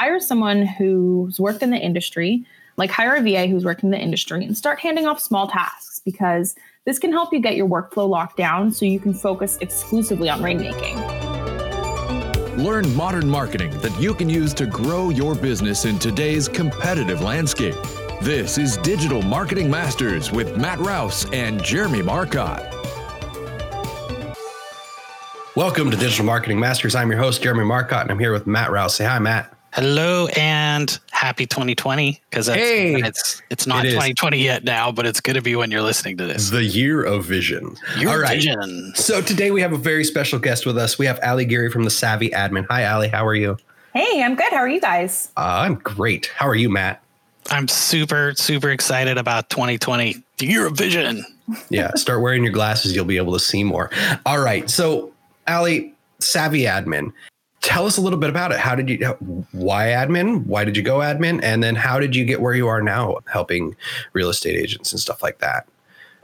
hire someone who's worked in the industry, like hire a VA who's worked in the industry and start handing off small tasks because this can help you get your workflow locked down so you can focus exclusively on rainmaking. Learn modern marketing that you can use to grow your business in today's competitive landscape. This is Digital Marketing Masters with Matt Rouse and Jeremy Marcotte. Welcome to Digital Marketing Masters. I'm your host, Jeremy Marcotte, and I'm here with Matt Rouse. Say hi, Matt. Hello and happy 2020 because Hey! it's it's not It is. 2020 yet now, but it's going to be when you're listening to this. The year of vision. Your All right. vision. So today we have a very special guest with us. We have Ali Geary from the Savvy Admin. Hi, Ali. How are you? Hey, I'm good. How are you guys? Uh, I'm great. How are you, Matt? I'm super super excited about 2020, the year of vision. Yeah, start wearing your glasses. You'll be able to see more. All right. So, Ali, Savvy Admin. Tell us a little bit about it. How did you, why admin? Why did you go admin? And then how did you get where you are now helping real estate agents and stuff like that?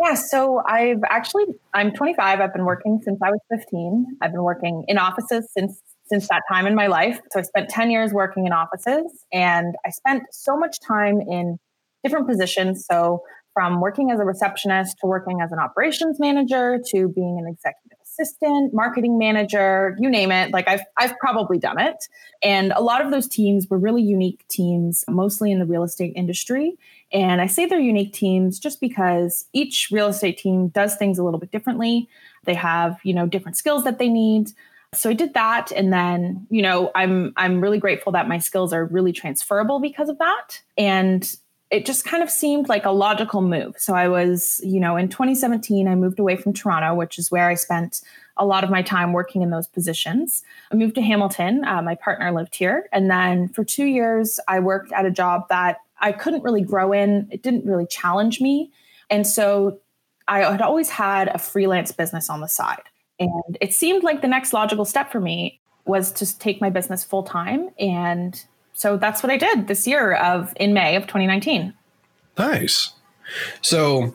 Yeah, so I've actually I'm 25. I've been working since I was 15. I've been working in offices since since that time in my life. So I spent 10 years working in offices and I spent so much time in different positions. So from working as a receptionist to working as an operations manager to being an executive assistant, marketing manager, you name it. Like I've I've probably done it. And a lot of those teams were really unique teams, mostly in the real estate industry. And I say they're unique teams just because each real estate team does things a little bit differently. They have, you know, different skills that they need. So I did that and then, you know, I'm I'm really grateful that my skills are really transferable because of that. And it just kind of seemed like a logical move. So I was, you know, in 2017 I moved away from Toronto, which is where I spent a lot of my time working in those positions. I moved to Hamilton. Uh, my partner lived here. And then for two years, I worked at a job that I couldn't really grow in. It didn't really challenge me. And so I had always had a freelance business on the side. And it seemed like the next logical step for me was to take my business full time. And so that's what I did this year of in May of 2019. Nice. So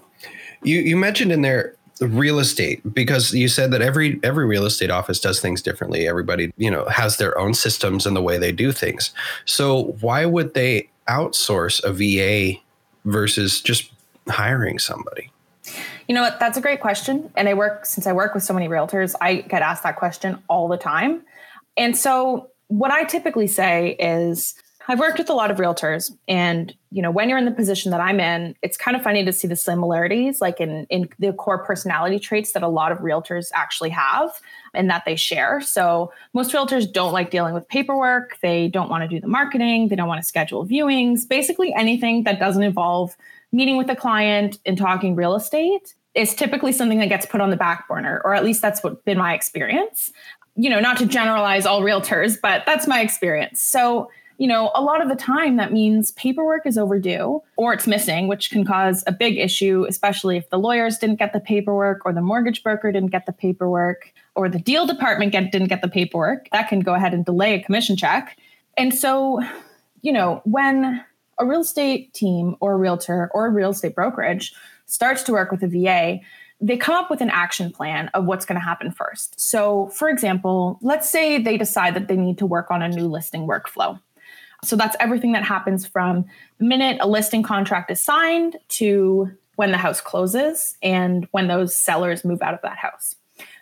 you you mentioned in there real estate because you said that every every real estate office does things differently. Everybody, you know, has their own systems and the way they do things. So why would they outsource a VA versus just hiring somebody? You know what? That's a great question. And I work, since I work with so many realtors, I get asked that question all the time. And so what I typically say is, I've worked with a lot of realtors and you know when you're in the position that I'm in it's kind of funny to see the similarities like in in the core personality traits that a lot of realtors actually have and that they share. So most realtors don't like dealing with paperwork. They don't want to do the marketing. They don't want to schedule viewings. Basically anything that doesn't involve meeting with a client and talking real estate is typically something that gets put on the back burner or at least that's what been my experience you know not to generalize all realtors but that's my experience so you know, a lot of the time that means paperwork is overdue or it's missing, which can cause a big issue, especially if the lawyers didn't get the paperwork or the mortgage broker didn't get the paperwork or the deal department get, didn't get the paperwork. That can go ahead and delay a commission check. And so, you know, when a real estate team or a realtor or a real estate brokerage starts to work with a VA, they come up with an action plan of what's going to happen first. So, for example, let's say they decide that they need to work on a new listing workflow. So that's everything that happens from the minute a listing contract is signed to when the house closes and when those sellers move out of that house.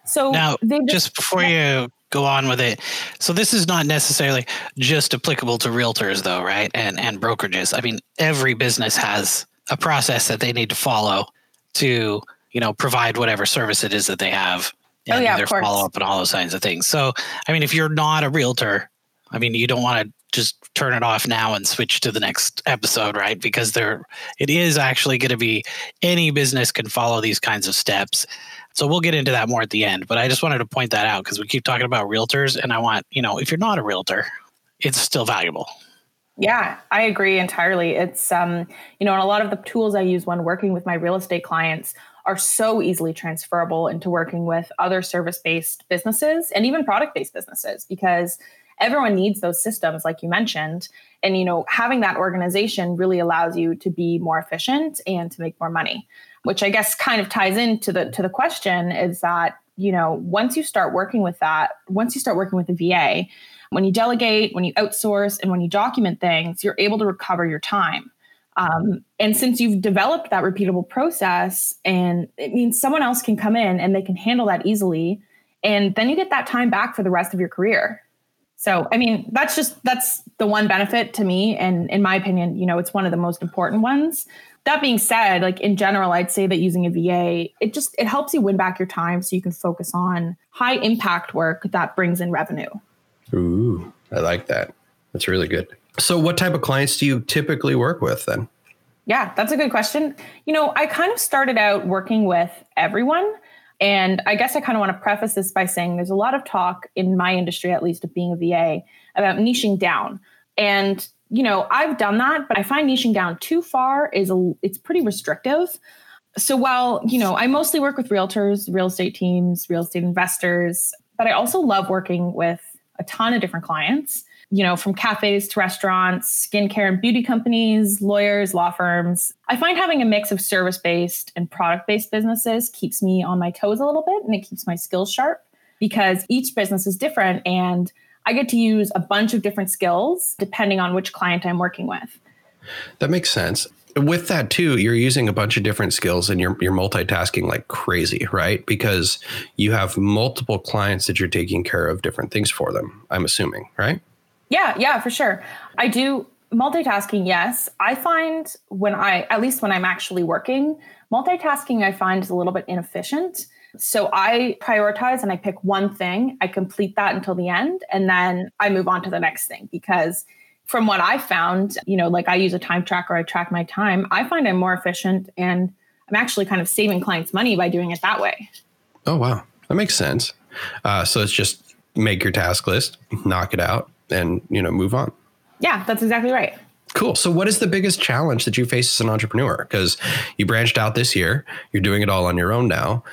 So Now, they just before you go on with it, so this is not necessarily just applicable to realtors, though, right? And and brokerages. I mean, every business has a process that they need to follow to you know provide whatever service it is that they have. Oh, and yeah, their follow up and all those kinds of things. So, I mean, if you're not a realtor, I mean, you don't want to just turn it off now and switch to the next episode, right? Because there, it is actually going to be any business can follow these kinds of steps. So we'll get into that more at the end. But I just wanted to point that out because we keep talking about realtors, and I want you know, if you're not a realtor, it's still valuable. Yeah, I agree entirely. It's um, you know, and a lot of the tools I use when working with my real estate clients are so easily transferable into working with other service-based businesses and even product-based businesses because everyone needs those systems like you mentioned and you know having that organization really allows you to be more efficient and to make more money which i guess kind of ties into the to the question is that you know once you start working with that once you start working with the va When you delegate, when you outsource, and when you document things, you're able to recover your time. Um, and since you've developed that repeatable process, and it means someone else can come in and they can handle that easily, and then you get that time back for the rest of your career. So, I mean, that's just that's the one benefit to me, and in my opinion, you know, it's one of the most important ones. That being said, like in general, I'd say that using a VA, it just it helps you win back your time so you can focus on high impact work that brings in revenue. Ooh, I like that. That's really good. So, what type of clients do you typically work with then? Yeah, that's a good question. You know, I kind of started out working with everyone. And I guess I kind of want to preface this by saying there's a lot of talk in my industry, at least of being a VA, about niching down. And, you know, I've done that, but I find niching down too far is a, it's pretty restrictive. So while, you know, I mostly work with realtors, real estate teams, real estate investors, but I also love working with a ton of different clients you know, from cafes to restaurants, skincare and beauty companies, lawyers, law firms. I find having a mix of service based and product based businesses keeps me on my toes a little bit and it keeps my skills sharp because each business is different and I get to use a bunch of different skills depending on which client I'm working with. That makes sense. With that too, you're using a bunch of different skills and you're you're multitasking like crazy, right? Because you have multiple clients that you're taking care of different things for them. I'm assuming, right? Yeah, yeah, for sure. I do multitasking, yes. I find when I, at least when I'm actually working, multitasking I find is a little bit inefficient. So I prioritize and I pick one thing, I complete that until the end, and then I move on to the next thing because from what I found, you know, like I use a time tracker, I track my time, I find I'm more efficient and I'm actually kind of saving clients money by doing it that way. Oh, wow. That makes sense. Uh, so it's just make your task list, knock it out, and you know move on. Yeah that's exactly right. Cool. So what is the biggest challenge that you face as an entrepreneur? Because you branched out this year. You're doing it all on your own now.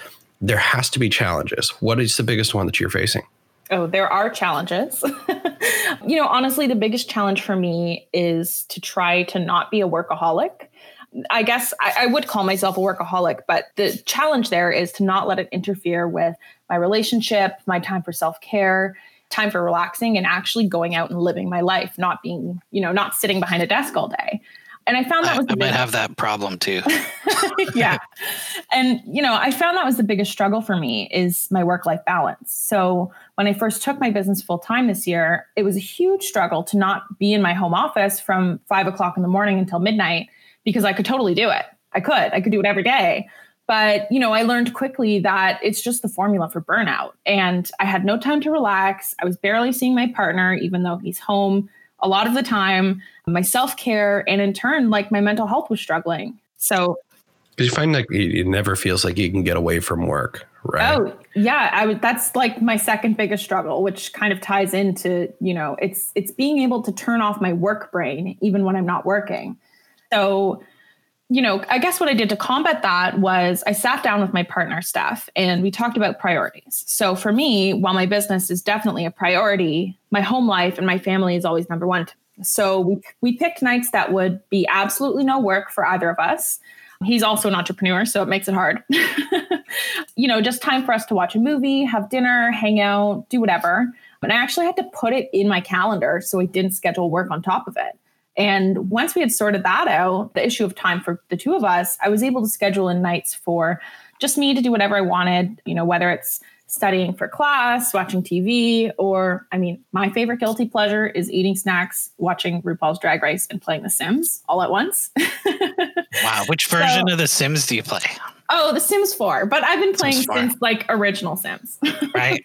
There has to be challenges. What is the biggest one that you're facing? Oh there are challenges. You know honestly the biggest challenge for me is to try to not be a workaholic. I guess I, I, would call myself a workaholic, but the challenge there is to not let it interfere with my relationship, my time for self care, time for relaxing and actually going out and living my life, not being, you know, not sitting behind a desk all day. And I found that I, was I might have that problem too. yeah. And you know, I found that was the biggest struggle for me is my work-life balance. So when I first took my business full time this year, it was a huge struggle to not be in my home office from five o'clock in the morning until midnight because I could totally do it. I could. I could do it every day. But, you know, I learned quickly that it's just the formula for burnout. And I had no time to relax. I was barely seeing my partner, even though he's home a lot of the time, my self care, and in turn, like my mental health was struggling. So, because you find like it never feels like you can get away from work, right? Oh, yeah. I would, that's like my second biggest struggle, which kind of ties into, you know, it's, it's being able to turn off my work brain even when I'm not working. So, you know, I guess what I did to combat that was I sat down with my partner, Steph, and we talked about priorities. So for me, while my business is definitely a priority, my home life and my family is always number one. So we we picked nights that would be absolutely no work for either of us. He's also an entrepreneur, so it makes it hard. you know, just time for us to watch a movie, have dinner, hang out, do whatever. And I actually had to put it in my calendar so I didn't schedule work on top of it. And once we had sorted that out, the issue of time for the two of us, I was able to schedule in nights for just me to do whatever I wanted, you know, whether it's studying for class, watching TV, or I mean, my favorite guilty pleasure is eating snacks, watching RuPaul's Drag Race, and playing The Sims all at once. wow. Which version so, of The Sims do you play? Oh, The Sims 4, but I've been playing since like original Sims. right.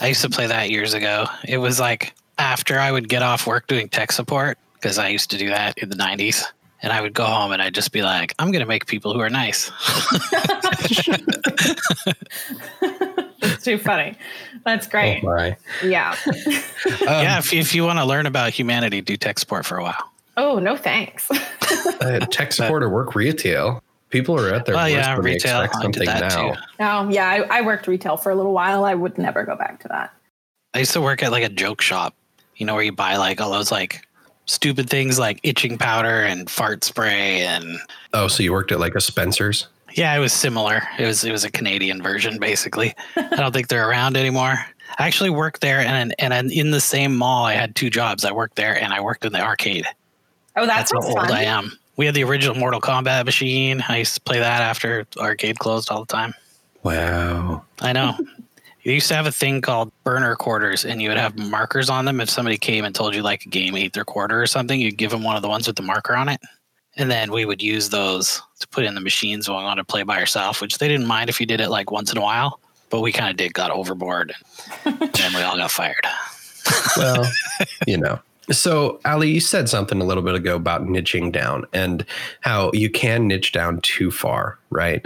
I used to play that years ago. It was like after I would get off work doing tech support, because I used to do that in the 90s. And I would go home and I'd just be like, I'm going to make people who are nice. That's too funny. That's great. Oh, yeah. um, yeah. If, if you want to learn about humanity, do tech support for a while. Oh, no, thanks. uh, tech support or work retail. People are at their well, yeah, retail. expect something now. Too. Oh, yeah. I, I worked retail for a little while. I would never go back to that. I used to work at like a joke shop, you know, where you buy like all those like stupid things like itching powder and fart spray and oh so you worked at like a spencer's yeah it was similar it was it was a canadian version basically i don't think they're around anymore I actually worked there, and and in the same mall, I had two jobs. I worked there, and I worked in the arcade. Oh, that's, That's how old fun. I am. We had the original Mortal Kombat machine. I used to play that after arcade closed all the time. Wow. I know. you used to have a thing called burner quarters, and you would have markers on them. If somebody came and told you like a game ate their quarter or something, you'd give them one of the ones with the marker on it. And then we would use those to put in the machines when we wanted to play by yourself, which they didn't mind if you did it like once in a while. But we kind of did, got overboard, and we all got fired. Well, you know. So, Ali, you said something a little bit ago about niching down and how you can niche down too far, right?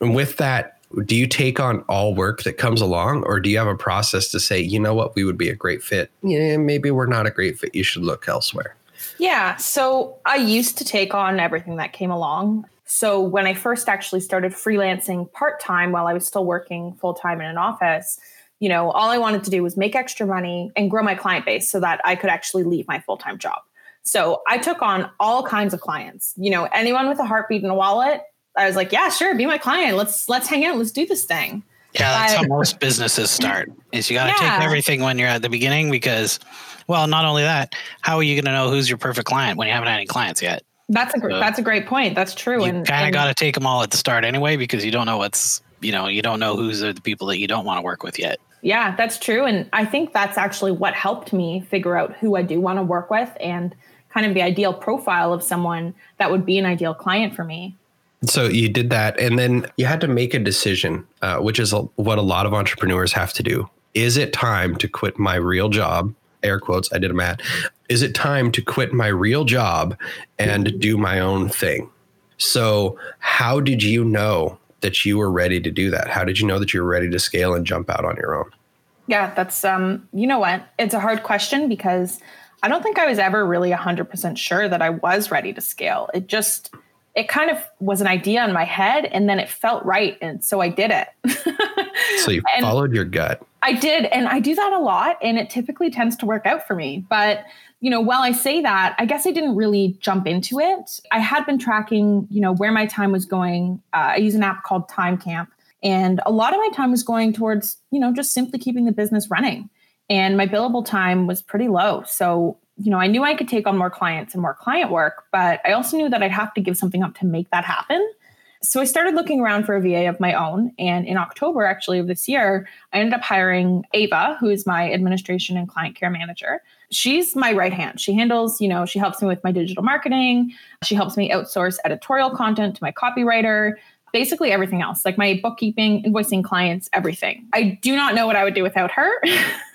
And with that, do you take on all work that comes along, or do you have a process to say, you know what, we would be a great fit? Yeah, maybe we're not a great fit. You should look elsewhere. Yeah. So I used to take on everything that came along. So when I first actually started freelancing part time while I was still working full time in an office, you know, all I wanted to do was make extra money and grow my client base so that I could actually leave my full time job. So I took on all kinds of clients. You know, anyone with a heartbeat and a wallet, I was like, yeah, sure, be my client. Let's let's hang out. Let's do this thing. Yeah, that's But- how most businesses start. Is you got to Yeah. take everything when you're at the beginning because, well, not only that, how are you going to know who's your perfect client when you haven't had any clients yet? That's a So- that's a great point. That's true. You and kind of got to take them all at the start anyway because you don't know what's you know you don't know who's the people that you don't want to work with yet. Yeah, that's true. And I think that's actually what helped me figure out who I do want to work with and kind of the ideal profile of someone that would be an ideal client for me. So you did that, and then you had to make a decision, uh, which is what a lot of entrepreneurs have to do. Is it time to quit my real job? Air quotes. I did a math. Is it time to quit my real job and do my own thing? So, how did you know that you were ready to do that? How did you know that you were ready to scale and jump out on your own? Yeah, that's um you know what? It's a hard question because I don't think I was ever really 100% sure that I was ready to scale. It just it kind of was an idea in my head and then it felt right and so I did it. So you followed your gut. I did, and I do that a lot, and it typically tends to work out for me. But you know, while I say that, I guess I didn't really jump into it. I had been tracking, you know, where my time was going. Uh, I use an app called TimeCamp, and a lot of my time was going towards, you know, just simply keeping the business running. And my billable time was pretty low, so you know, I knew I could take on more clients and more client work, but I also knew that I'd have to give something up to make that happen. So I started looking around for a VA of my own. And in October, actually, of this year, I ended up hiring Ava, who is my administration and client care manager. She's my right hand. She handles, you know, she helps me with my digital marketing. She helps me outsource editorial content to my copywriter, basically everything else, like my bookkeeping, invoicing clients, everything. I do not know what I would do without her.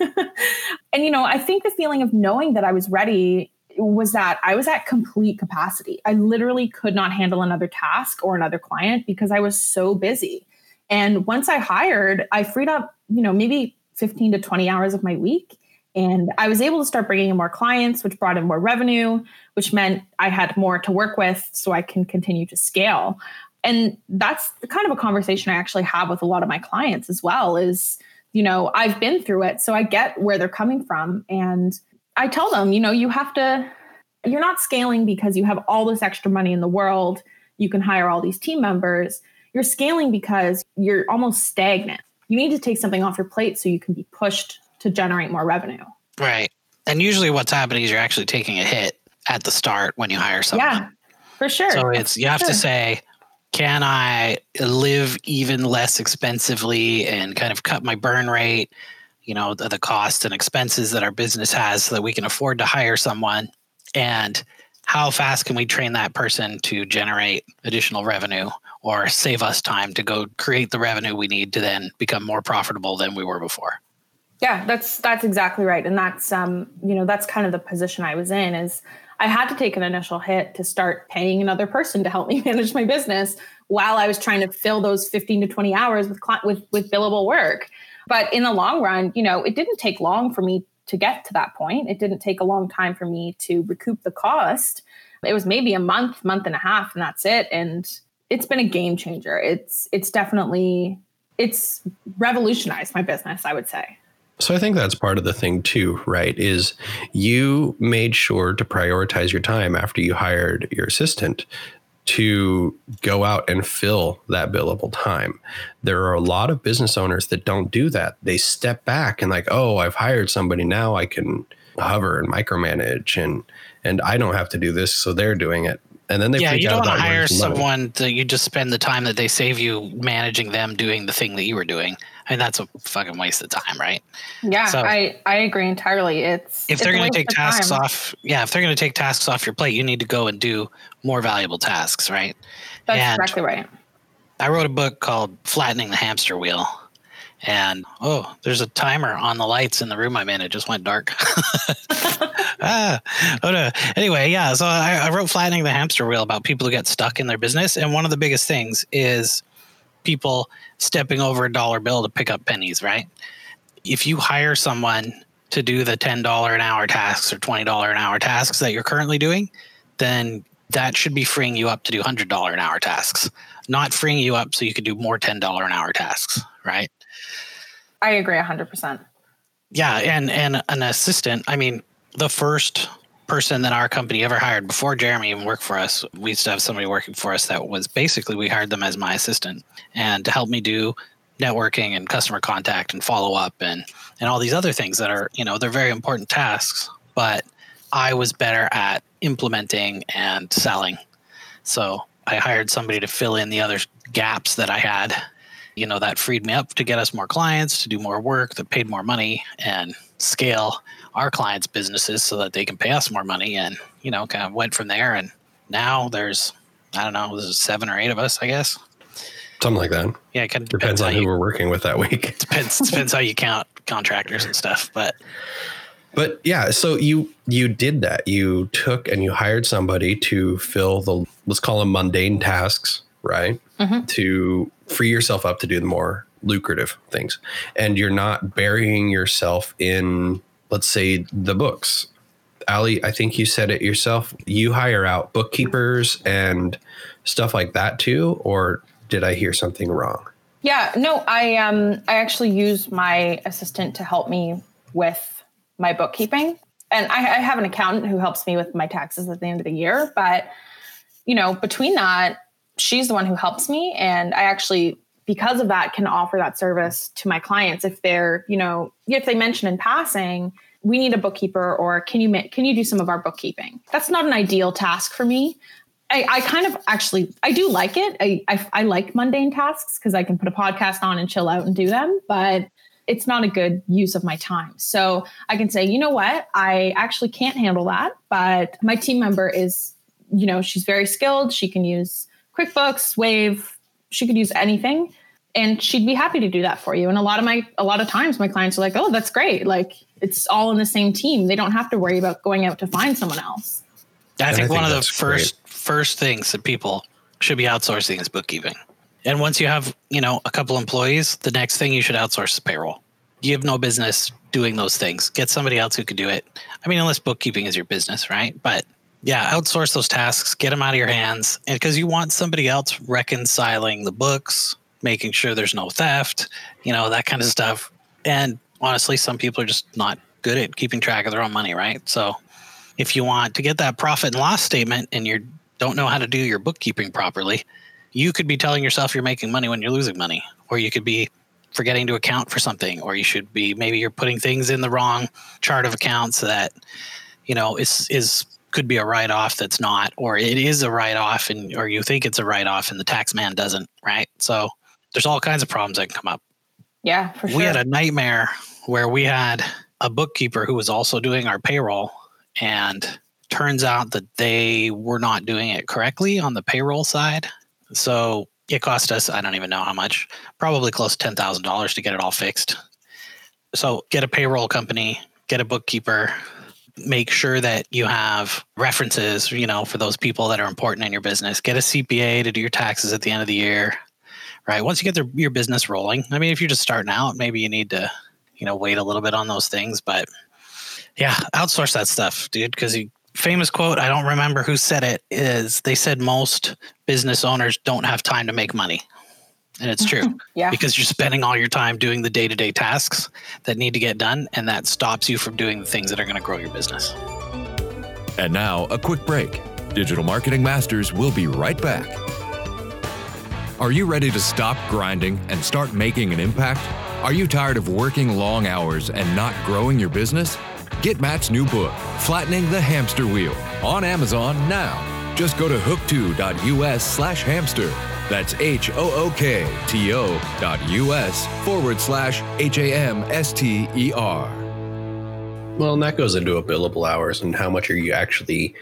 and, you know, I think the feeling of knowing that I was ready was that I was at complete capacity. I literally could not handle another task or another client because I was so busy. And once I hired, I freed up, you know, maybe 15 to 20 hours of my week. And I was able to start bringing in more clients, which brought in more revenue, which meant I had more to work with so I can continue to scale. And that's the kind of a conversation I actually have with a lot of my clients as well is, you know, I've been through it, so I get where they're coming from. And I tell them, you know, you have to, you're not scaling because you have all this extra money in the world. You can hire all these team members. You're scaling because you're almost stagnant. You need to take something off your plate so you can be pushed to generate more revenue. Right. And usually what's happening is you're actually taking a hit at the start when you hire someone. Yeah, for sure. So it's you have Sure. to say, can I live even less expensively and kind of cut my burn rate, you know, the, the costs and expenses that our business has so that we can afford to hire someone? And how fast can we train that person to generate additional revenue or save us time to go create the revenue we need to then become more profitable than we were before? Yeah, that's that's exactly right, and that's um, you know that's kind of the position I was in. Is I had to take an initial hit to start paying another person to help me manage my business while I was trying to fill those fifteen to twenty hours with with with billable work. But in the long run, you know, it didn't take long for me to get to that point. It didn't take a long time for me to recoup the cost. It was maybe a month, month and a half, and that's it. And it's been a game changer. It's it's definitely it's revolutionized my business. I would say. So I think that's part of the thing too, right? Is you made sure to prioritize your time after you hired your assistant to go out and fill that billable time. There are a lot of business owners that don't do that. They step back and like, "Oh, I've hired somebody now I can hover and micromanage and and I don't have to do this, so they're doing it." And then they yeah, you don't want to hire someone that you just spend the time that they save you managing them doing the thing that you were doing. I mean, that's a fucking waste of time, right? Yeah, So- I, I agree entirely. It's If it's they're going to take of tasks time. off, yeah, if they're going to take tasks off your plate, you need to go and do more valuable tasks, right? That's and- exactly right. I wrote a book called Flattening the Hamster Wheel. And oh, there's a timer on the lights in the room I'm in. It just went dark. ah, oh no. Anyway, yeah. So I, I wrote Flattening the Hamster Wheel about people who get stuck in their business. And one of the biggest things is people stepping over a dollar bill to pick up pennies, right? If you hire someone to do the $10 an hour tasks or $20 an hour tasks that you're currently doing, then that should be freeing you up to do $100 an hour tasks, not freeing you up so you could do more $10 an hour tasks, right? I agree 100%. Yeah, and and an assistant. I mean, the first person that our company ever hired before Jeremy even worked for us, we used to have somebody working for us that was basically we hired them as my assistant and to help me do networking and customer contact and follow up and and all these other things that are you know they're very important tasks, but I was better at implementing and selling. So I hired somebody to fill in the other gaps that I had you know that freed me up to get us more clients to do more work that paid more money and scale our clients businesses so that they can pay us more money and you know kind of went from there and now there's i don't know there's seven or eight of us i guess Something like that. yeah it kind of Depends depends, on who you we're working with that week. depends depends how you count contractors and stuff but But yeah, so you you did that. You took and you hired somebody to fill the let's call them mundane tasks, right? Mhm. To free yourself up to do the more lucrative things. And you're not burying yourself in let's say the books. Ali, I think you said it yourself. You hire out bookkeepers and stuff like that too or did I hear something wrong? Yeah, no, I um I actually use my assistant to help me with my bookkeeping. And I, I have an accountant who helps me with my taxes at the end of the year. But you know, between that, she's the one who helps me. And I actually, because of that, can offer that service to my clients if they're, you know, if they mention in passing, we need a bookkeeper or can you can you do some of our bookkeeping? That's not an ideal task for me. I, I kind of actually I do like it. I I, I like mundane tasks because I can put a podcast on and chill out and do them, but it's not a good use of my time. So I can say, you know what, I actually can't handle that, but my team member is, you know, she's very skilled. She can use QuickBooks, Wave, she could use anything. And she'd be happy to do that for you. And a lot of my a lot of times my clients are like, oh, that's great. Like it's all in the same team. They don't have to worry about going out to find someone else. I think, I think one of the that's first first things that people should be outsourcing is bookkeeping. And once you have, you know, a couple employees, the next thing you should outsource is payroll. You have no business doing those things. Get somebody else who could do it. I mean, unless bookkeeping is your business, right? But yeah, outsource those tasks, get them out of your hands. And because you want somebody else reconciling the books, making sure there's no theft, you know, that kind of stuff. And honestly, some people are just not good at keeping track of their own money, right? So if you want to get that profit and loss statement and you don't know how to do your bookkeeping properly, you could be telling yourself you're making money when you're losing money, or you could be forgetting to account for something, or you should be maybe you're putting things in the wrong chart of accounts that you know is is could be a write off that's not, or it is a write off and or you think it's a write off and the tax man doesn't, right? So there's all kinds of problems that can come up Yeah, for sure. we had a nightmare where we had a bookkeeper who was also doing our payroll and turns out that they were not doing it correctly on the payroll side so it cost us i don't even know how much probably close to $10000 to get it all fixed so get a payroll company get a bookkeeper make sure that you have references you know for those people that are important in your business get a cpa to do your taxes at the end of the year right? Once you get your business rolling, I mean, if you're just starting out, maybe you need to, you know, wait a little bit on those things. But yeah, outsource that stuff, dude. Because famous quote, I don't remember who said it, is they said most business owners don't have time to make money, and it's true yeah. because you're spending all your time doing the day to day tasks that need to get done, and that stops you from doing the things that are going to grow your business. And now, a quick break. Digital Marketing Masters will be right back. Are you ready to stop grinding and start making an impact? Are you tired of working long hours and not growing your business? Get Matt's new book, Flattening the Hamster Wheel, on Amazon now. Just go to hookto.us slash hamster. That's H O O K T O dot US forward slash H A M S T E R. Well, and that goes into a billable hours and how much are you actually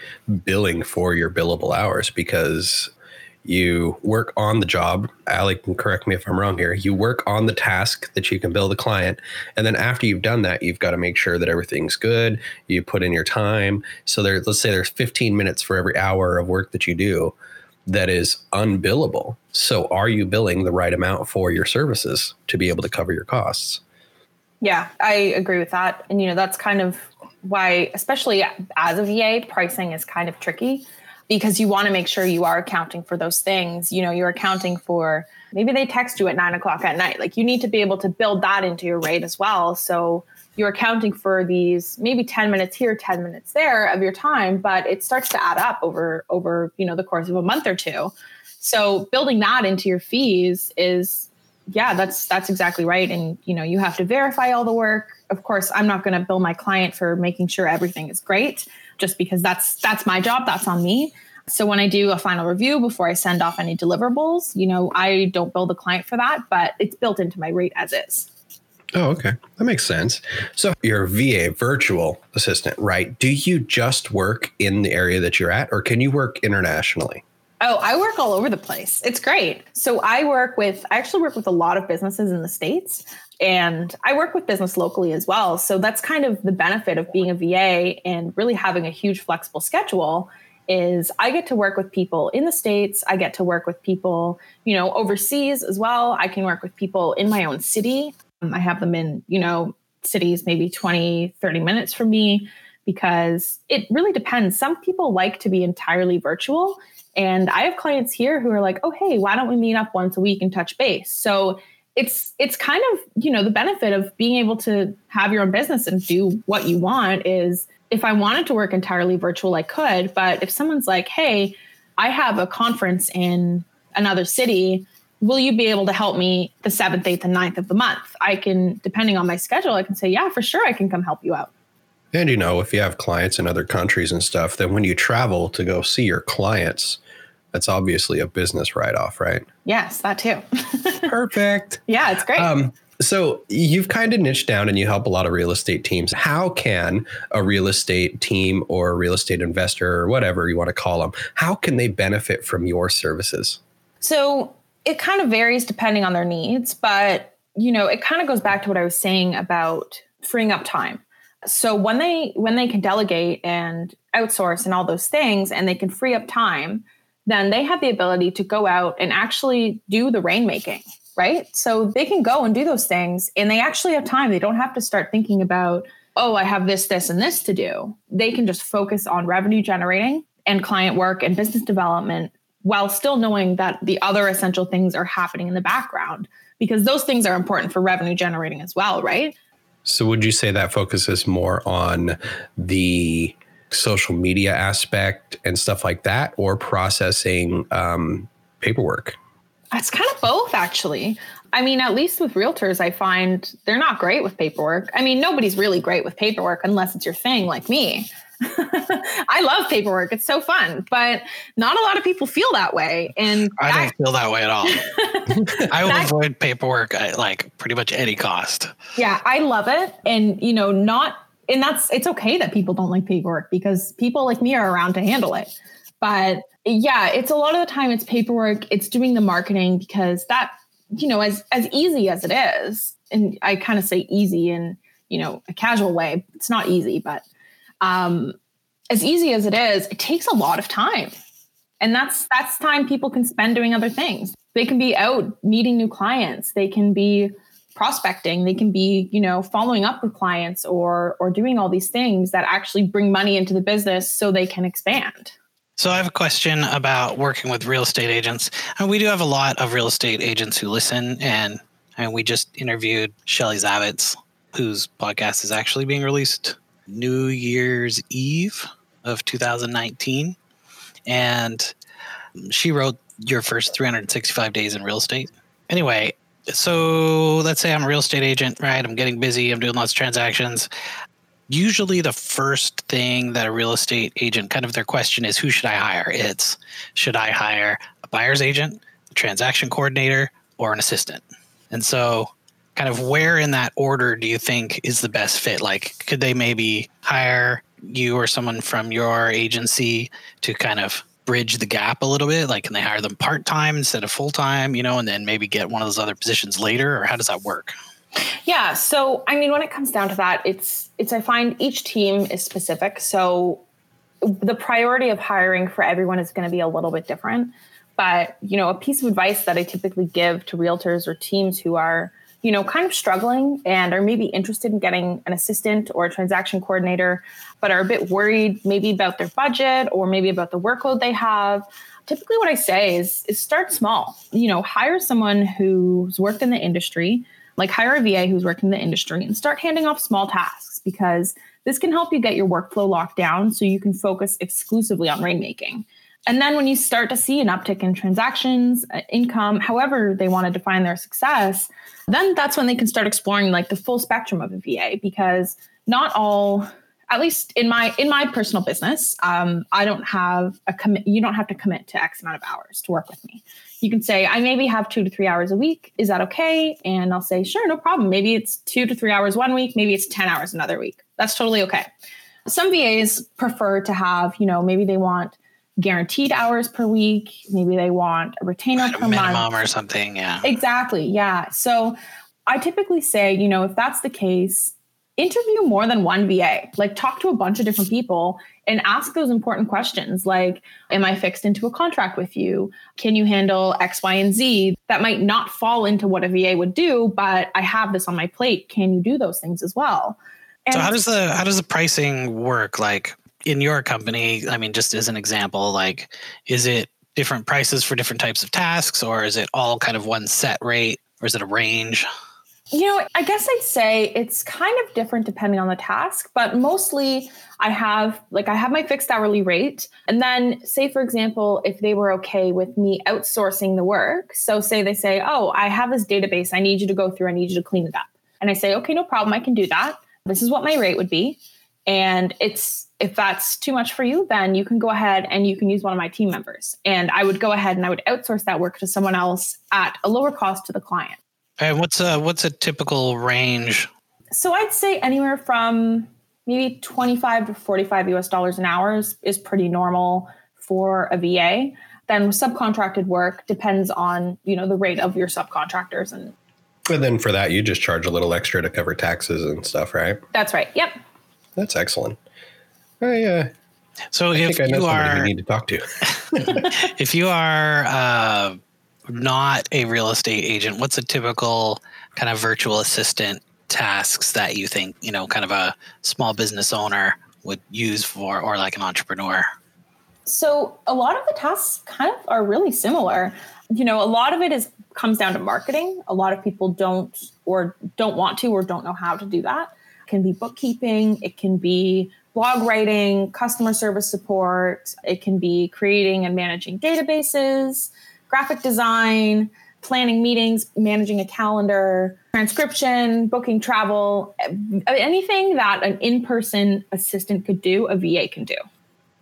billing for your billable hours because you work on the job. Ali can correct me if I'm wrong here. You work on the task that you can bill the client. And then after you've done that, you've got to make sure that everything's good. You put in your time. So there, let's say there's 15 minutes for every hour of work that you do that is unbillable. So are you billing the right amount for your services to be able to cover your costs? Yeah, I agree with that. And, you know, that's kind of why, especially as a VA, pricing is kind of tricky because you want to make sure you are accounting for those things. You know, you're accounting for maybe they text you at nine o'clock at night. Like you need to be able to build that into your rate as well. So you're accounting for these maybe 10 minutes here, 10 minutes there of your time, but it starts to add up over over, you know, the course of a month or two. So building that into your fees is yeah, that's that's exactly right. And you know, you have to verify all the work. Of course, I'm not going to bill my client for making sure everything is great just because that's that's my job that's on me so when i do a final review before i send off any deliverables you know i don't bill the client for that but it's built into my rate as is oh okay that makes sense so you're a va virtual assistant right do you just work in the area that you're at or can you work internationally Oh, I work all over the place. It's great. So I work with, I actually work with a lot of businesses in the States and I work with business locally as well. So that's kind of the benefit of being a VA and really having a huge flexible schedule is I get to work with people in the States. I get to work with people, you know, overseas as well. I can work with people in my own city. I have them in, you know, cities maybe 20, 30 minutes from me because it really depends. Some people like to be entirely virtual and I have clients here who are like, "Oh, hey, why don't we meet up once a week and touch base?" So it's it's kind of you know the benefit of being able to have your own business and do what you want is if I wanted to work entirely virtual, I could. But if someone's like, "Hey, I have a conference in another city," will you be able to help me the seventh, eighth, and ninth of the month? I can, depending on my schedule, I can say, yeah, for sure, I can come help you out. And you know, if you have clients in other countries and stuff, then when you travel to go see your clients, that's obviously a business write off, right? Yes, that too. Perfect. Yeah, it's great. Um, so you've kind of niched down and you help a lot of real estate teams. How can a real estate team or a real estate investor or whatever you want to call them, how can they benefit from your services? So it kind of varies depending on their needs, but you know, it kind of goes back to what I was saying about freeing up time. So when they when they can delegate and outsource and all those things and they can free up time then they have the ability to go out and actually do the rainmaking right? So they can go and do those things and they actually have time. They don't have to start thinking about oh i have this this and this to do. They can just focus on revenue generating and client work and business development while still knowing that the other essential things are happening in the background because those things are important for revenue generating as well right so, would you say that focuses more on the social media aspect and stuff like that, or processing um, paperwork? It's kind of both, actually. I mean, at least with realtors, I find they're not great with paperwork. I mean, nobody's really great with paperwork unless it's your thing, like me. I love paperwork. It's so fun, but not a lot of people feel that way. And I that, don't feel that way at all. I will that, avoid paperwork at like pretty much any cost. Yeah, I love it. And, you know, not, and that's, it's okay that people don't like paperwork because people like me are around to handle it. But yeah, it's a lot of the time it's paperwork, it's doing the marketing because that, you know, as, as easy as it is, and I kind of say easy in, you know, a casual way, it's not easy, but um, as easy as it is, it takes a lot of time. And that's that's time people can spend doing other things. They can be out meeting new clients. They can be prospecting. They can be, you know, following up with clients or or doing all these things that actually bring money into the business so they can expand. So I have a question about working with real estate agents. And we do have a lot of real estate agents who listen and and we just interviewed Shelly Zavitz, whose podcast is actually being released New Year's Eve of 2019. and she wrote your first 365 days in real estate. Anyway, so let's say I'm a real estate agent, right? I'm getting busy, I'm doing lots of transactions. Usually, the first thing that a real estate agent kind of their question is who should I hire? It's should I hire a buyer's agent, a transaction coordinator, or an assistant? And so, kind of where in that order do you think is the best fit? Like, could they maybe hire you or someone from your agency to kind of bridge the gap a little bit? Like, can they hire them part time instead of full time, you know, and then maybe get one of those other positions later? Or how does that work? Yeah. So, I mean, when it comes down to that, it's, it's, I find each team is specific. So, the priority of hiring for everyone is going to be a little bit different. But, you know, a piece of advice that I typically give to realtors or teams who are, you know, kind of struggling and are maybe interested in getting an assistant or a transaction coordinator, but are a bit worried maybe about their budget or maybe about the workload they have. Typically, what I say is, is start small. You know, hire someone who's worked in the industry, like hire a VA who's worked in the industry and start handing off small tasks because this can help you get your workflow locked down so you can focus exclusively on rainmaking. And then when you start to see an uptick in transactions, uh, income, however they want to define their success, then that's when they can start exploring like the full spectrum of a VA because not all at least in my in my personal business um, i don't have a commit you don't have to commit to x amount of hours to work with me. You can say i maybe have two to three hours a week. Is that okay? And i'll say sure no problem. Maybe it's two to three hours one week. Maybe it's 10 hours another week. That's totally okay. Some vas prefer to have you know maybe they want guaranteed hours per week. Maybe they want a retainer a per month. or something. Yeah. Exactly. Yeah. So I typically say, you know, if that's the case, interview more than one VA. Like talk to a bunch of different people and ask those important questions like, am I fixed into a contract with you? Can you handle X, Y, and Z? That might not fall into what a VA would do, but I have this on my plate. Can you do those things as well? So how does the how does the pricing work? Like in your company, I mean, just as an example, like is it different prices for different types of tasks, or is it all kind of one set rate, or is it a range? You know, I guess I'd say it's kind of different depending on the task, but mostly I have like I have my fixed hourly rate. And then say for example, if they were okay with me outsourcing the work. So say they say, "Oh, I have this database. I need you to go through. I need you to clean it up." And I say, "Okay, no problem. I can do that. This is what my rate would be." And it's if that's too much for you, then you can go ahead and you can use one of my team members. And I would go ahead and I would outsource that work to someone else at a lower cost to the client. And what's a what's a typical range? So I'd say anywhere from maybe 25 to 45 US dollars an hour is, is pretty normal for a VA. Then subcontracted work depends on, you know, the rate of your subcontractors and And then for that, you just charge a little extra to cover taxes and stuff, right? that's right. Yep. That's excellent. I, uh, So I if think I you somebody are we need to talk to. if you are uh, not a real estate agent, what's a typical kind of virtual assistant tasks that you think you know, kind of a small business owner would use for, or like an entrepreneur? So a lot of the tasks kind of are really similar. You know, a lot of it is comes down to marketing. A lot of people don't or don't want to or don't know how to do that. Can be bookkeeping, it can be blog writing, customer service support, it can be creating and managing databases, graphic design, planning meetings, managing a calendar, transcription, booking travel, anything that an in-person assistant could do, a VA can do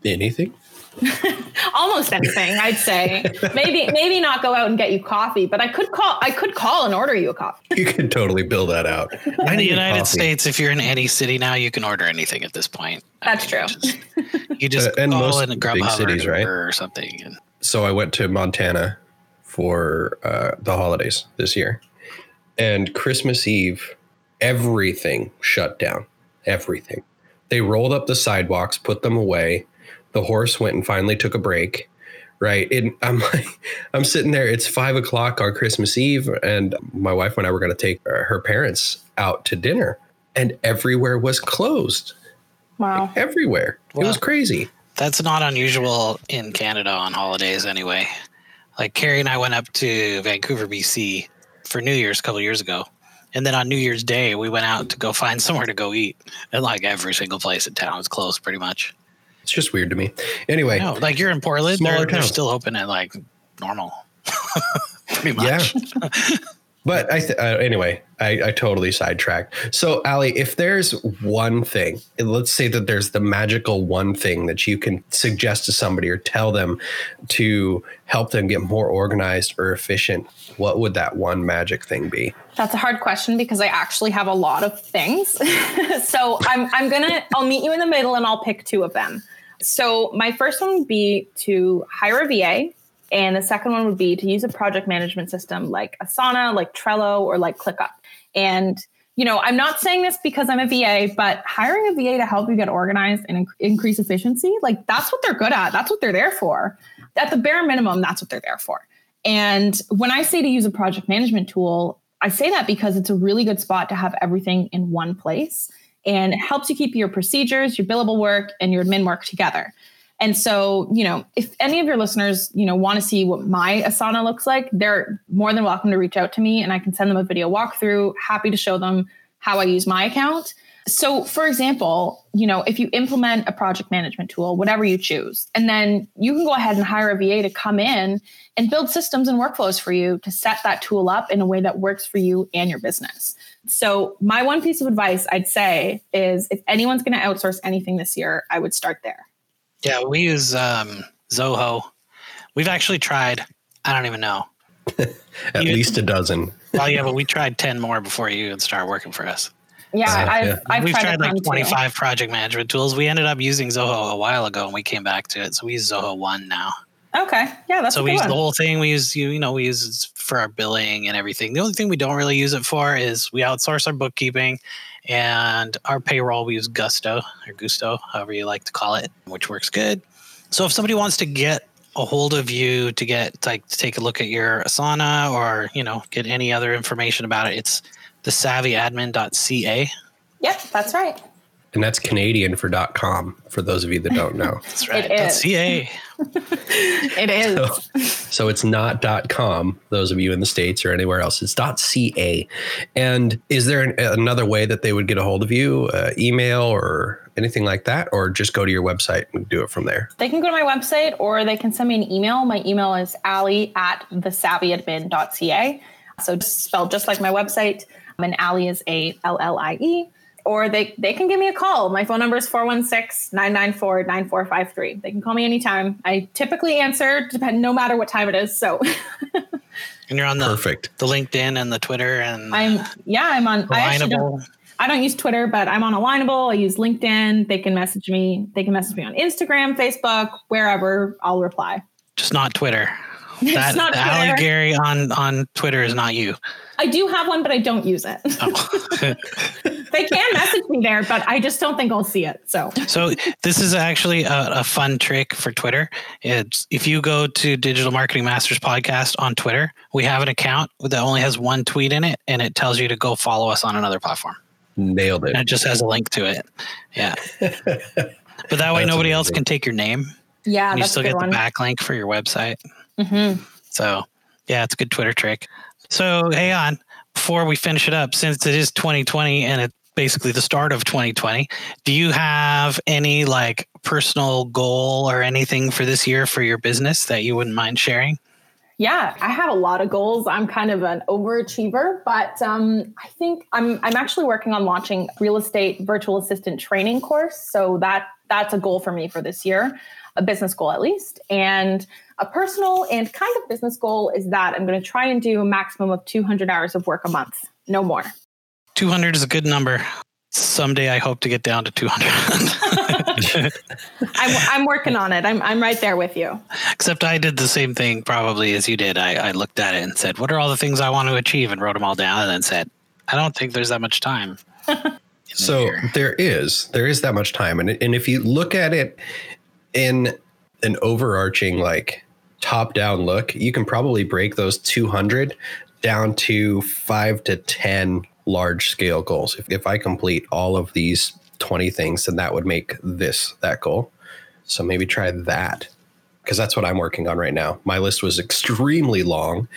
Anything? almost anything i'd say maybe maybe not go out and get you coffee but i could call i could call and order you a coffee You can totally bill that out. I In the United coffee. States, if you're in any city now, you can order anything at this point. That's true. You just Uh, and call most in a big Grubhub cities, or, right? Or something. And so I went to Montana for uh, the holidays this year, and Christmas Eve, everything shut down. Everything. They rolled up the sidewalks, put them away. The horse went and finally took a break. Right, and I'm like, I'm sitting there. It's five o'clock on Christmas Eve, and my wife and I were going to take uh, her parents out to dinner, and everywhere was closed. Wow. Everywhere, it was crazy. that's not unusual in Canada on holidays anyway. Like Carrie and I went up to Vancouver, BC for New Year's a couple years ago. And then on New Year's Day, we went out to go find somewhere to go eat. And like every single place in town was closed pretty much. It's just weird to me. Anyway, No, like you're in Portland, Smaller they're, they're still open at like normal. Pretty much. Yeah. But I th- uh, anyway, I, I totally sidetracked. So, Ali, if there's one thing, and let's say that there's the magical one thing that you can suggest to somebody or tell them to help them get more organized or efficient, what would that one magic thing be? That's a hard question because I actually have a lot of things. so I'm I'm gonna I'll meet you in the middle and I'll pick two of them. So my first one would be to hire a VA, and the second one would be to use a project management system like Asana, like Trello, or like ClickUp. And you know, I'm not saying this because I'm a VA, but hiring a VA to help you get organized and inc- increase efficiency, like that's what they're good at. That's what they're there for. At the bare minimum, that's what they're there for. And when I say to use a project management tool, I say that because it's a really good spot to have everything in one place and helps you keep your procedures, your billable work, and your admin work together. And so, you know, if any of your listeners, you know, want to see what my Asana looks like, they're more than welcome to reach out to me and I can send them a video walkthrough. Happy to show them how I use my account. So, for example, you know, if you implement a project management tool, whatever you choose, and then you can go ahead and hire a VA to come in and build systems and workflows for you to set that tool up in a way that works for you and your business. So, my one piece of advice I'd say is if anyone's going to outsource anything this year, I would start there. Yeah, we use um, Zoho. We've actually tried. I don't even know. At You- least a dozen. Well, yeah, but we tried ten more before you even started working for us. Yeah, Uh, I've, yeah. I've We've tried, tried like ton too. twenty five project management tools. We ended up using Zoho a while ago, and we came back to it. So we use Zoho One now. Okay, yeah, that's so a we use one. the whole thing. We use you, you know, we use it for our billing and everything. The only thing we don't really use it for is we outsource our bookkeeping and our payroll. We use Gusto or Gusto, however you like to call it, which works good. So if somebody wants to get a hold of you to get like to take a look at your Asana or you know get any other information about it, it's the savvyadmin.ca. Yep, that's right. And that's Canadian for .com for those of you that don't know. That's right. It That's is. .ca. It is. So it's not .com, those of you in the States or anywhere else. It's .ca. And is there an, another way that they would get a hold of you? Uh, email or anything like that? Or just go to your website and do it from there? They can go to my website or they can send me an email. My email is allie at thesavvyadmin.ca. So just spelled just like my website. And Allie is A L L I E. Or they, they can give me a call. My phone number is 416 994 9453. They can call me anytime. I typically answer, depend, no matter what time it is. So And you're on the Perfect. the LinkedIn and the Twitter and I'm, yeah, I'm on. I don't, Alignable. I don't use Twitter, but I'm on Alignable. I use LinkedIn. They can message me. They can message me on Instagram, Facebook, wherever. I'll reply. just not Twitter. It's That not Allie Twitter. Gary on on Twitter is not you. I do have one, but I don't use it. Oh. they can message me there, but I just don't think I'll see it. So so this is actually a, a fun trick for Twitter. It's if you go to Digital Marketing Masters podcast on Twitter, we have an account that only has one tweet in it, and it tells you to go follow us on another platform. Nailed it. And it just has a link to it. Yeah. But that way, That's nobody else can take your name. yeah, and you that's still a good get the one. backlink for your website. Mhm. So, yeah, it's a good Twitter trick. So, hey, on before we finish it up, since it is 2020 and it's basically the start of 2020, do you have any like personal goal or anything for this year for your business that you wouldn't mind sharing? Yeah, I have a lot of goals. I'm kind of an overachiever, but um, I think I'm I'm actually working on launching real estate virtual assistant training course. So that that's a goal for me for this year, a business goal at least, and a personal and kind of business goal is that I'm going to try and do a maximum of 200 hours of work a month, no more. 200 is a good number. Someday I hope to get down to 200. I'm, I'm working on it. I'm I'm right there with you. Except I did the same thing probably as you did. I, I looked at it and said, What are all the things I want to achieve? And wrote them all down and then said, I don't think there's that much time. So year." there is there is that much time, and and if you look at it in an overarching like top down look, you can probably break those 200 down to five to 10 large scale goals. If, if I complete all of these 20 things, then that would make this that goal. So maybe try that because that's what I'm working on right now. My list was extremely long.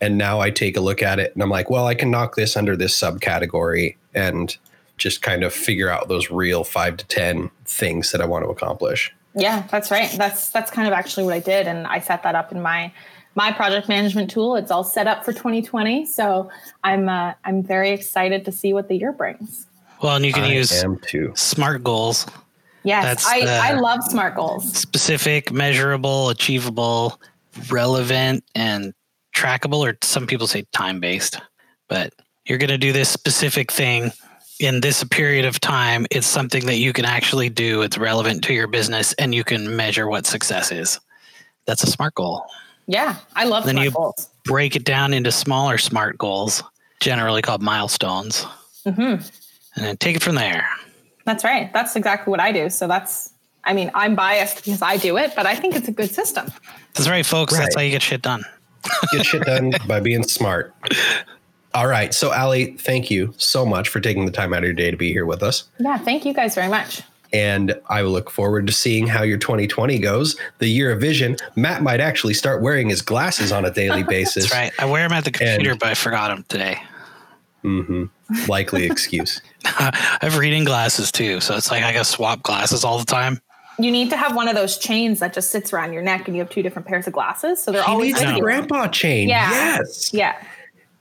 And now I take a look at it and I'm like, well, I can knock this under this subcategory and just kind of figure out those real five to 10 things that I want to accomplish. Yeah, that's right. That's that's kind of actually what I did, and I set that up in my my project management tool. It's all set up for 2020, so I'm uh, I'm very excited to see what the year brings. Well, and you can I use am too. SMART goals Yes, That's I, the- I love smart goals. specific, measurable, achievable, relevant, and trackable, or some people say time based. But you're going to do this specific thing in this period of time. It's something that you can actually do, it's relevant to your business, and you can measure what success is. That's a SMART goal. Yeah, I love Then smart you- goals. Break it down into smaller SMART goals, generally called milestones, mm-hmm. and then take it from there. That's right. That's exactly what I do. So that's, I mean, I'm biased because I do it, but I think it's a good system. That's right, folks. That's how you get shit done. Get shit done by being smart. All right. So, Allie, thank you so much for taking the time out of your day to be here with us. Yeah, thank you guys very much. And I will look forward to seeing how your 2020 goes. The year of vision. Matt might actually start wearing his glasses on a daily basis. That's right. I wear them at the computer, but I forgot them today. Mm hmm Likely excuse. I have reading glasses too, so it's like I got to swap glasses all the time. You need to have one of those chains that just sits around your neck and you have two different pairs of glasses. So they're He always needs with the grandpa chain. Yeah. Yes. Yeah.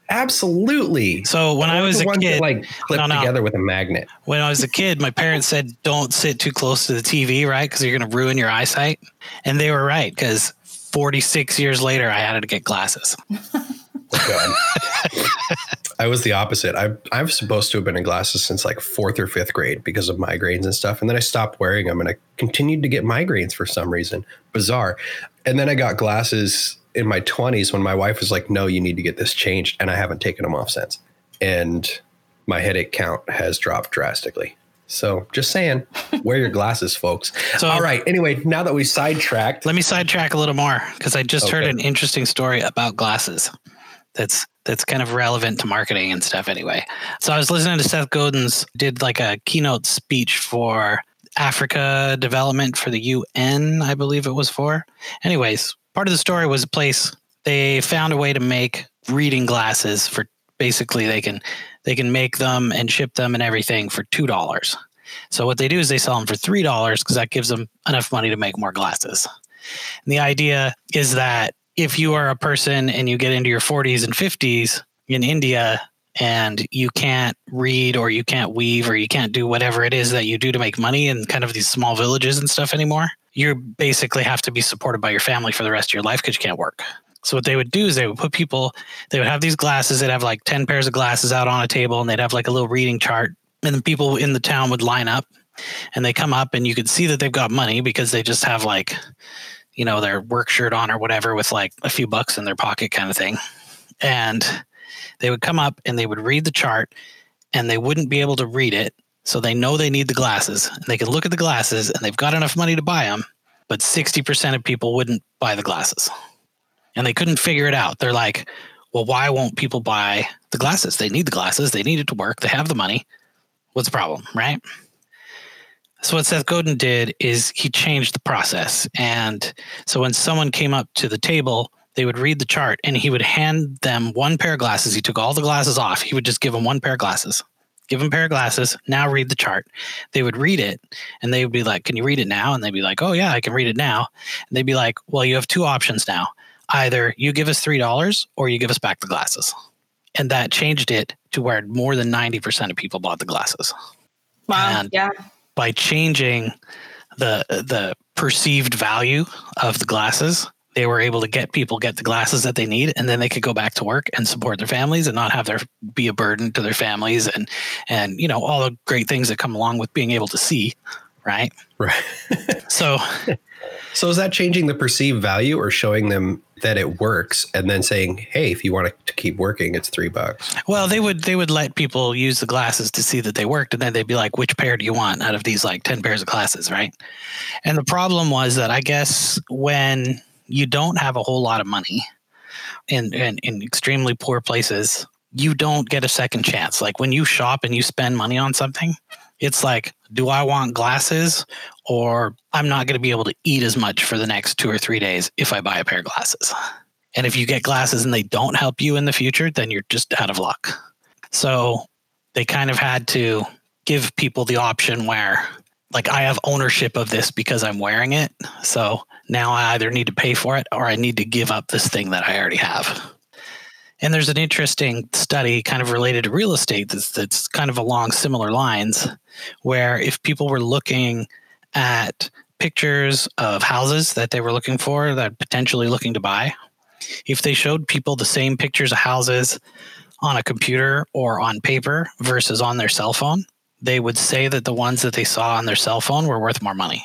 Absolutely. So when I was a that, kid, like clip No, no. together with a magnet. when I was a kid, my parents said don't sit too close to the TV, right? Because you're going to ruin your eyesight, and they were right. Because 46 years later, I had to get glasses. Oh, I was the opposite. I I'm supposed to have been in glasses since like fourth or fifth grade because of migraines and stuff, and then I stopped wearing them, and I continued to get migraines for some reason. Bizarre. And then I got glasses in my 20s when my wife was like, "No, you need to get this changed," and I haven't taken them off since. And my headache count has dropped drastically. So just saying, wear your glasses, folks. So- All right. Anyway, now that we sidetracked, Let me sidetrack a little more because I just heard an interesting story about glasses. That's that's kind of relevant to marketing and stuff. Anyway, so I was listening to Seth Godin's did like a keynote speech for Africa development for the UN, I believe it was for. Anyways, part of the story was a place they found a way to make reading glasses for basically they can they can make them and ship them and everything for two dollars. So what they do is they sell them for three dollars because that gives them enough money to make more glasses. And the idea is that if you are a person and you get into your 40s and 50s in India and you can't read or you can't weave or you can't do whatever it is that you do to make money in kind of these small villages and stuff anymore, you basically have to be supported by your family for the rest of your life because you can't work. So what they would do is they would put people, they would have these glasses, they'd have like 10 pairs of glasses out on a table and they'd have like a little reading chart. And people in the town would line up and they come up and you could see that they've got money because they just have like you know their work shirt on or whatever with like a few bucks in their pocket kind of thing and they would come up and they would read the chart and they wouldn't be able to read it so they know they need the glasses and they can look at the glasses and they've got enough money to buy them but 60% of people wouldn't buy the glasses and they couldn't figure it out they're like well why won't people buy the glasses they need the glasses they need it to work they have the money what's the problem right so what Seth Godin did is he changed the process. And so when someone came up to the table, they would read the chart and he would hand them one pair of glasses. He took all the glasses off. He would just give them one pair of glasses. Give them a pair of glasses. Now read the chart. They would read it and they would be like, Can you read it now? And they'd be like, Oh, yeah, I can read it now. And they'd be like, Well, you have two options now. Either you give us $3 or you give us back the glasses. And that changed it to where more than 90% of people bought the glasses Wow. And- yeah. by changing the the perceived value of the glasses they were able to get people get the glasses that they need and then they could go back to work and support their families and not have their be a burden to their families and and you know all the great things that come along with being able to see right right. so So is that changing the perceived value or showing them that it works and then saying, hey, if you want to keep working, it's three bucks? well they would they would let people use the glasses to see that they worked and then they'd be like which pair do you want out of these like 10 pairs of glasses right and the problem was that i guess when you don't have a whole lot of money in, in in extremely poor places you don't get a second chance. Like when you shop and you spend money on something it's like do i want glasses or i'm not going to be able to eat as much for the next two or three days if i buy a pair of glasses? And if you get glasses and they don't help you in the future then you're just out of luck. So they kind of had to give people the option where like I have ownership of this because I'm wearing it. So now I either need to pay for it or I need to give up this thing that I already have. And there's an interesting study kind of related to real estate that's, that's kind of along similar lines, where if people were looking at pictures of houses that they were looking for, that potentially looking to buy, if they showed people the same pictures of houses on a computer or on paper versus on their cell phone, they would say that the ones that they saw on their cell phone were worth more money.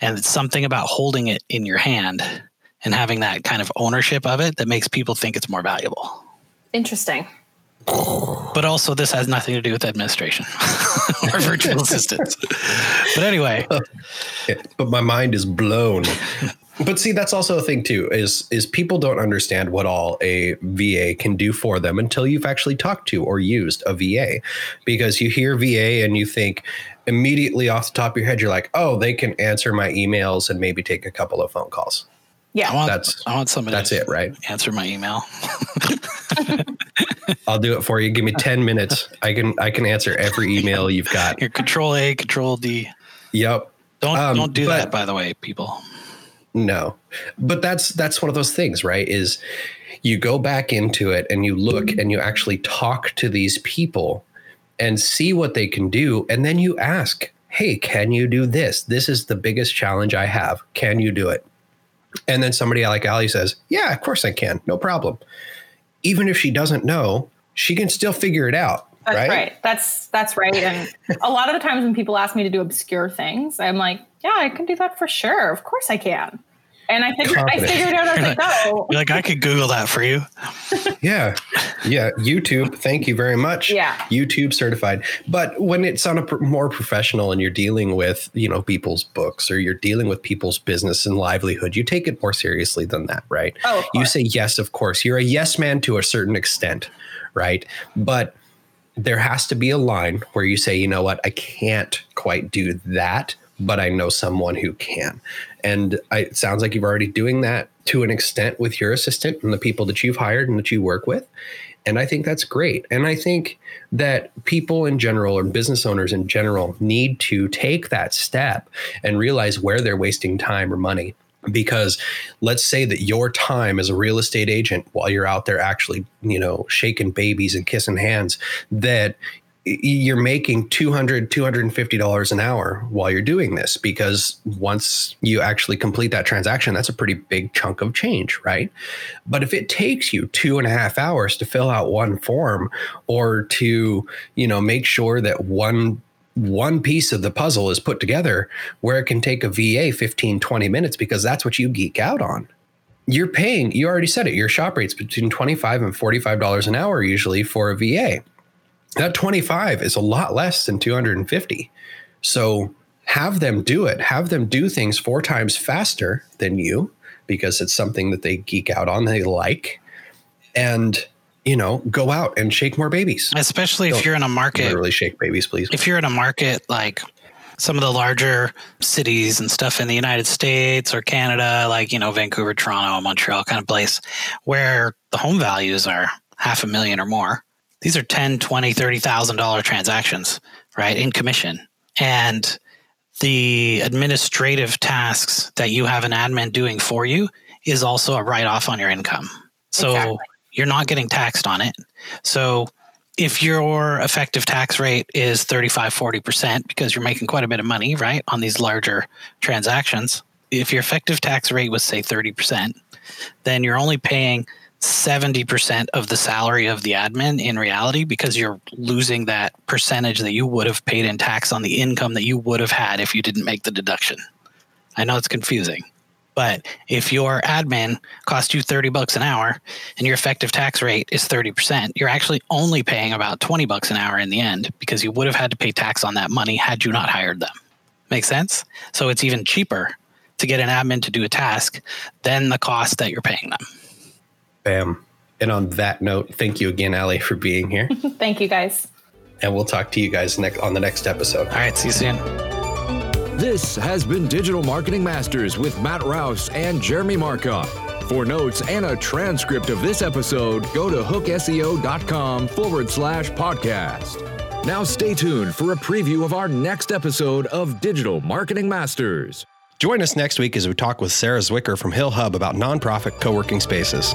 And it's something about holding it in your hand and having that kind of ownership of it that makes people think it's more valuable. Interesting. But also, this has nothing to do with administration or virtual assistants. But anyway, but my mind is blown. But see, that's also a thing too. Is is people don't understand what all a VA can do for them until you've actually talked to or used a VA, because you hear VA and you think immediately off the top of your head, you're like, oh, they can answer my emails and maybe take a couple of phone calls. I Yeah. want, That's- I want somebody That's to it, right? answer my email. I'll do it for you. Give me ten minutes. I can I can answer every email you've got. Your Control A, Control D. Yep. Don't Um, don't do but- that, by the way, people. No. But that's that's one of those things, right? Is you go back into it and you look and you actually talk to these people and see what they can do and then you ask, "Hey, can you do this? This is the biggest challenge I have. Can you do it?" And then somebody like Allie says, "Yeah, of course I can. No problem." Even if she doesn't know, she can still figure it out, That's right? right? That's that's right. And a lot of the times when people ask me to do obscure things, I'm like, yeah, I can do that for sure. Of course I can. And I figured I figured out as I go. You're like, I could Google that for you. Yeah. Yeah. YouTube. Thank you very much. Yeah. YouTube certified. But when it's on a pr- more professional and you're dealing with, you know, people's books or you're dealing with people's business and livelihood, you take it more seriously than that, right? Oh, You say yes, of course. You're a yes man to a certain extent, right? But there has to be a line where you say, you know what, I can't quite do that, but I know someone who can. And I, it sounds like you're already doing that to an extent with your assistant and the people that you've hired and that you work with. And I think that's great. And I think that people in general or business owners in general need to take that step and realize where they're wasting time or money. Because let's say that your time as a real estate agent while you're out there actually, you know, shaking babies and kissing hands, that you're making 200 $250 an hour while you're doing this because once you actually complete that transaction that's a pretty big chunk of change right? But if it takes you two and a half hours to fill out one form or to you know make sure that one one piece of the puzzle is put together where it can take a va 15 20 minutes because that's what you geek out on. You're paying you already said it your shop rates between 25 and 45 dollars an hour usually for a va that 25 is a lot less than 250 so have them do it. Have them do things four times faster than you because it's something that they geek out on they like. And you know go out and shake more babies. Especially if Don't you're in a market literally shake babies please. If you're in a market like some of the larger cities and stuff in the United States or Canada, like, you know, Vancouver, Toronto, Montreal kind of place where the home values are half a million or more. These are 10, 20, 30,000 dollar transactions, right? In commission. And the administrative tasks that you have an admin doing for you is also a write off on your income. So Exactly. you're not getting taxed on it. So if your effective tax rate is 35 40% because you're making quite a bit of money right on these larger transactions if your effective tax rate was say 30% then you're only paying 70% of the salary of the admin in reality because you're losing that percentage that you would have paid in tax on the income that you would have had if you didn't make the deduction i know it's confusing but if your admin costs you 30 bucks an hour and your effective tax rate is 30%, you're actually only paying about 20 bucks an hour in the end because you would have had to pay tax on that money had you not hired them. Make sense? So it's even cheaper to get an admin to do a task than the cost that you're paying them. Bam and on that note thank you again allie for being here Thank you guys. and we'll talk to you guys next on the next episode All right, see you soon. This has been Digital Marketing Masters with Matt Rouse and Jeremy Markoff. For notes and a transcript of this episode, go to hookseo.com forward slash podcast. Now stay tuned for a preview of our next episode of Digital Marketing Masters. Join us next week as we talk with Sarah Zwicker from Hill Hub about nonprofit co working spaces.